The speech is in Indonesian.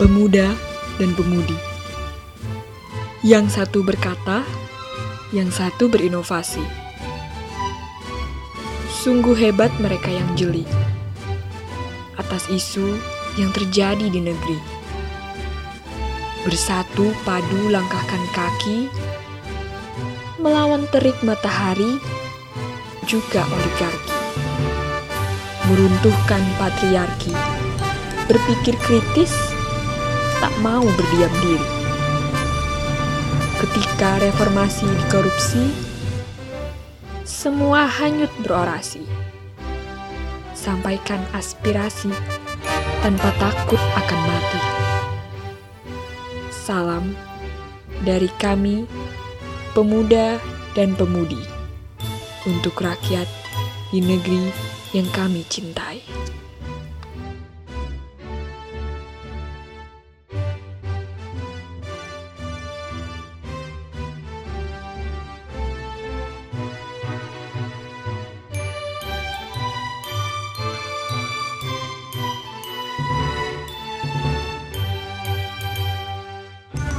pemuda dan pemudi. Yang satu berkata, yang satu berinovasi. Sungguh hebat mereka yang jeli atas isu yang terjadi di negeri. Bersatu padu langkahkan kaki melawan terik matahari juga oligarki. Meruntuhkan patriarki, berpikir kritis, tak mau berdiam diri. Ketika reformasi dikorupsi, semua hanyut berorasi. Sampaikan aspirasi tanpa takut akan mati. Salam dari kami, pemuda dan pemudi, untuk rakyat di negeri yang kami cintai.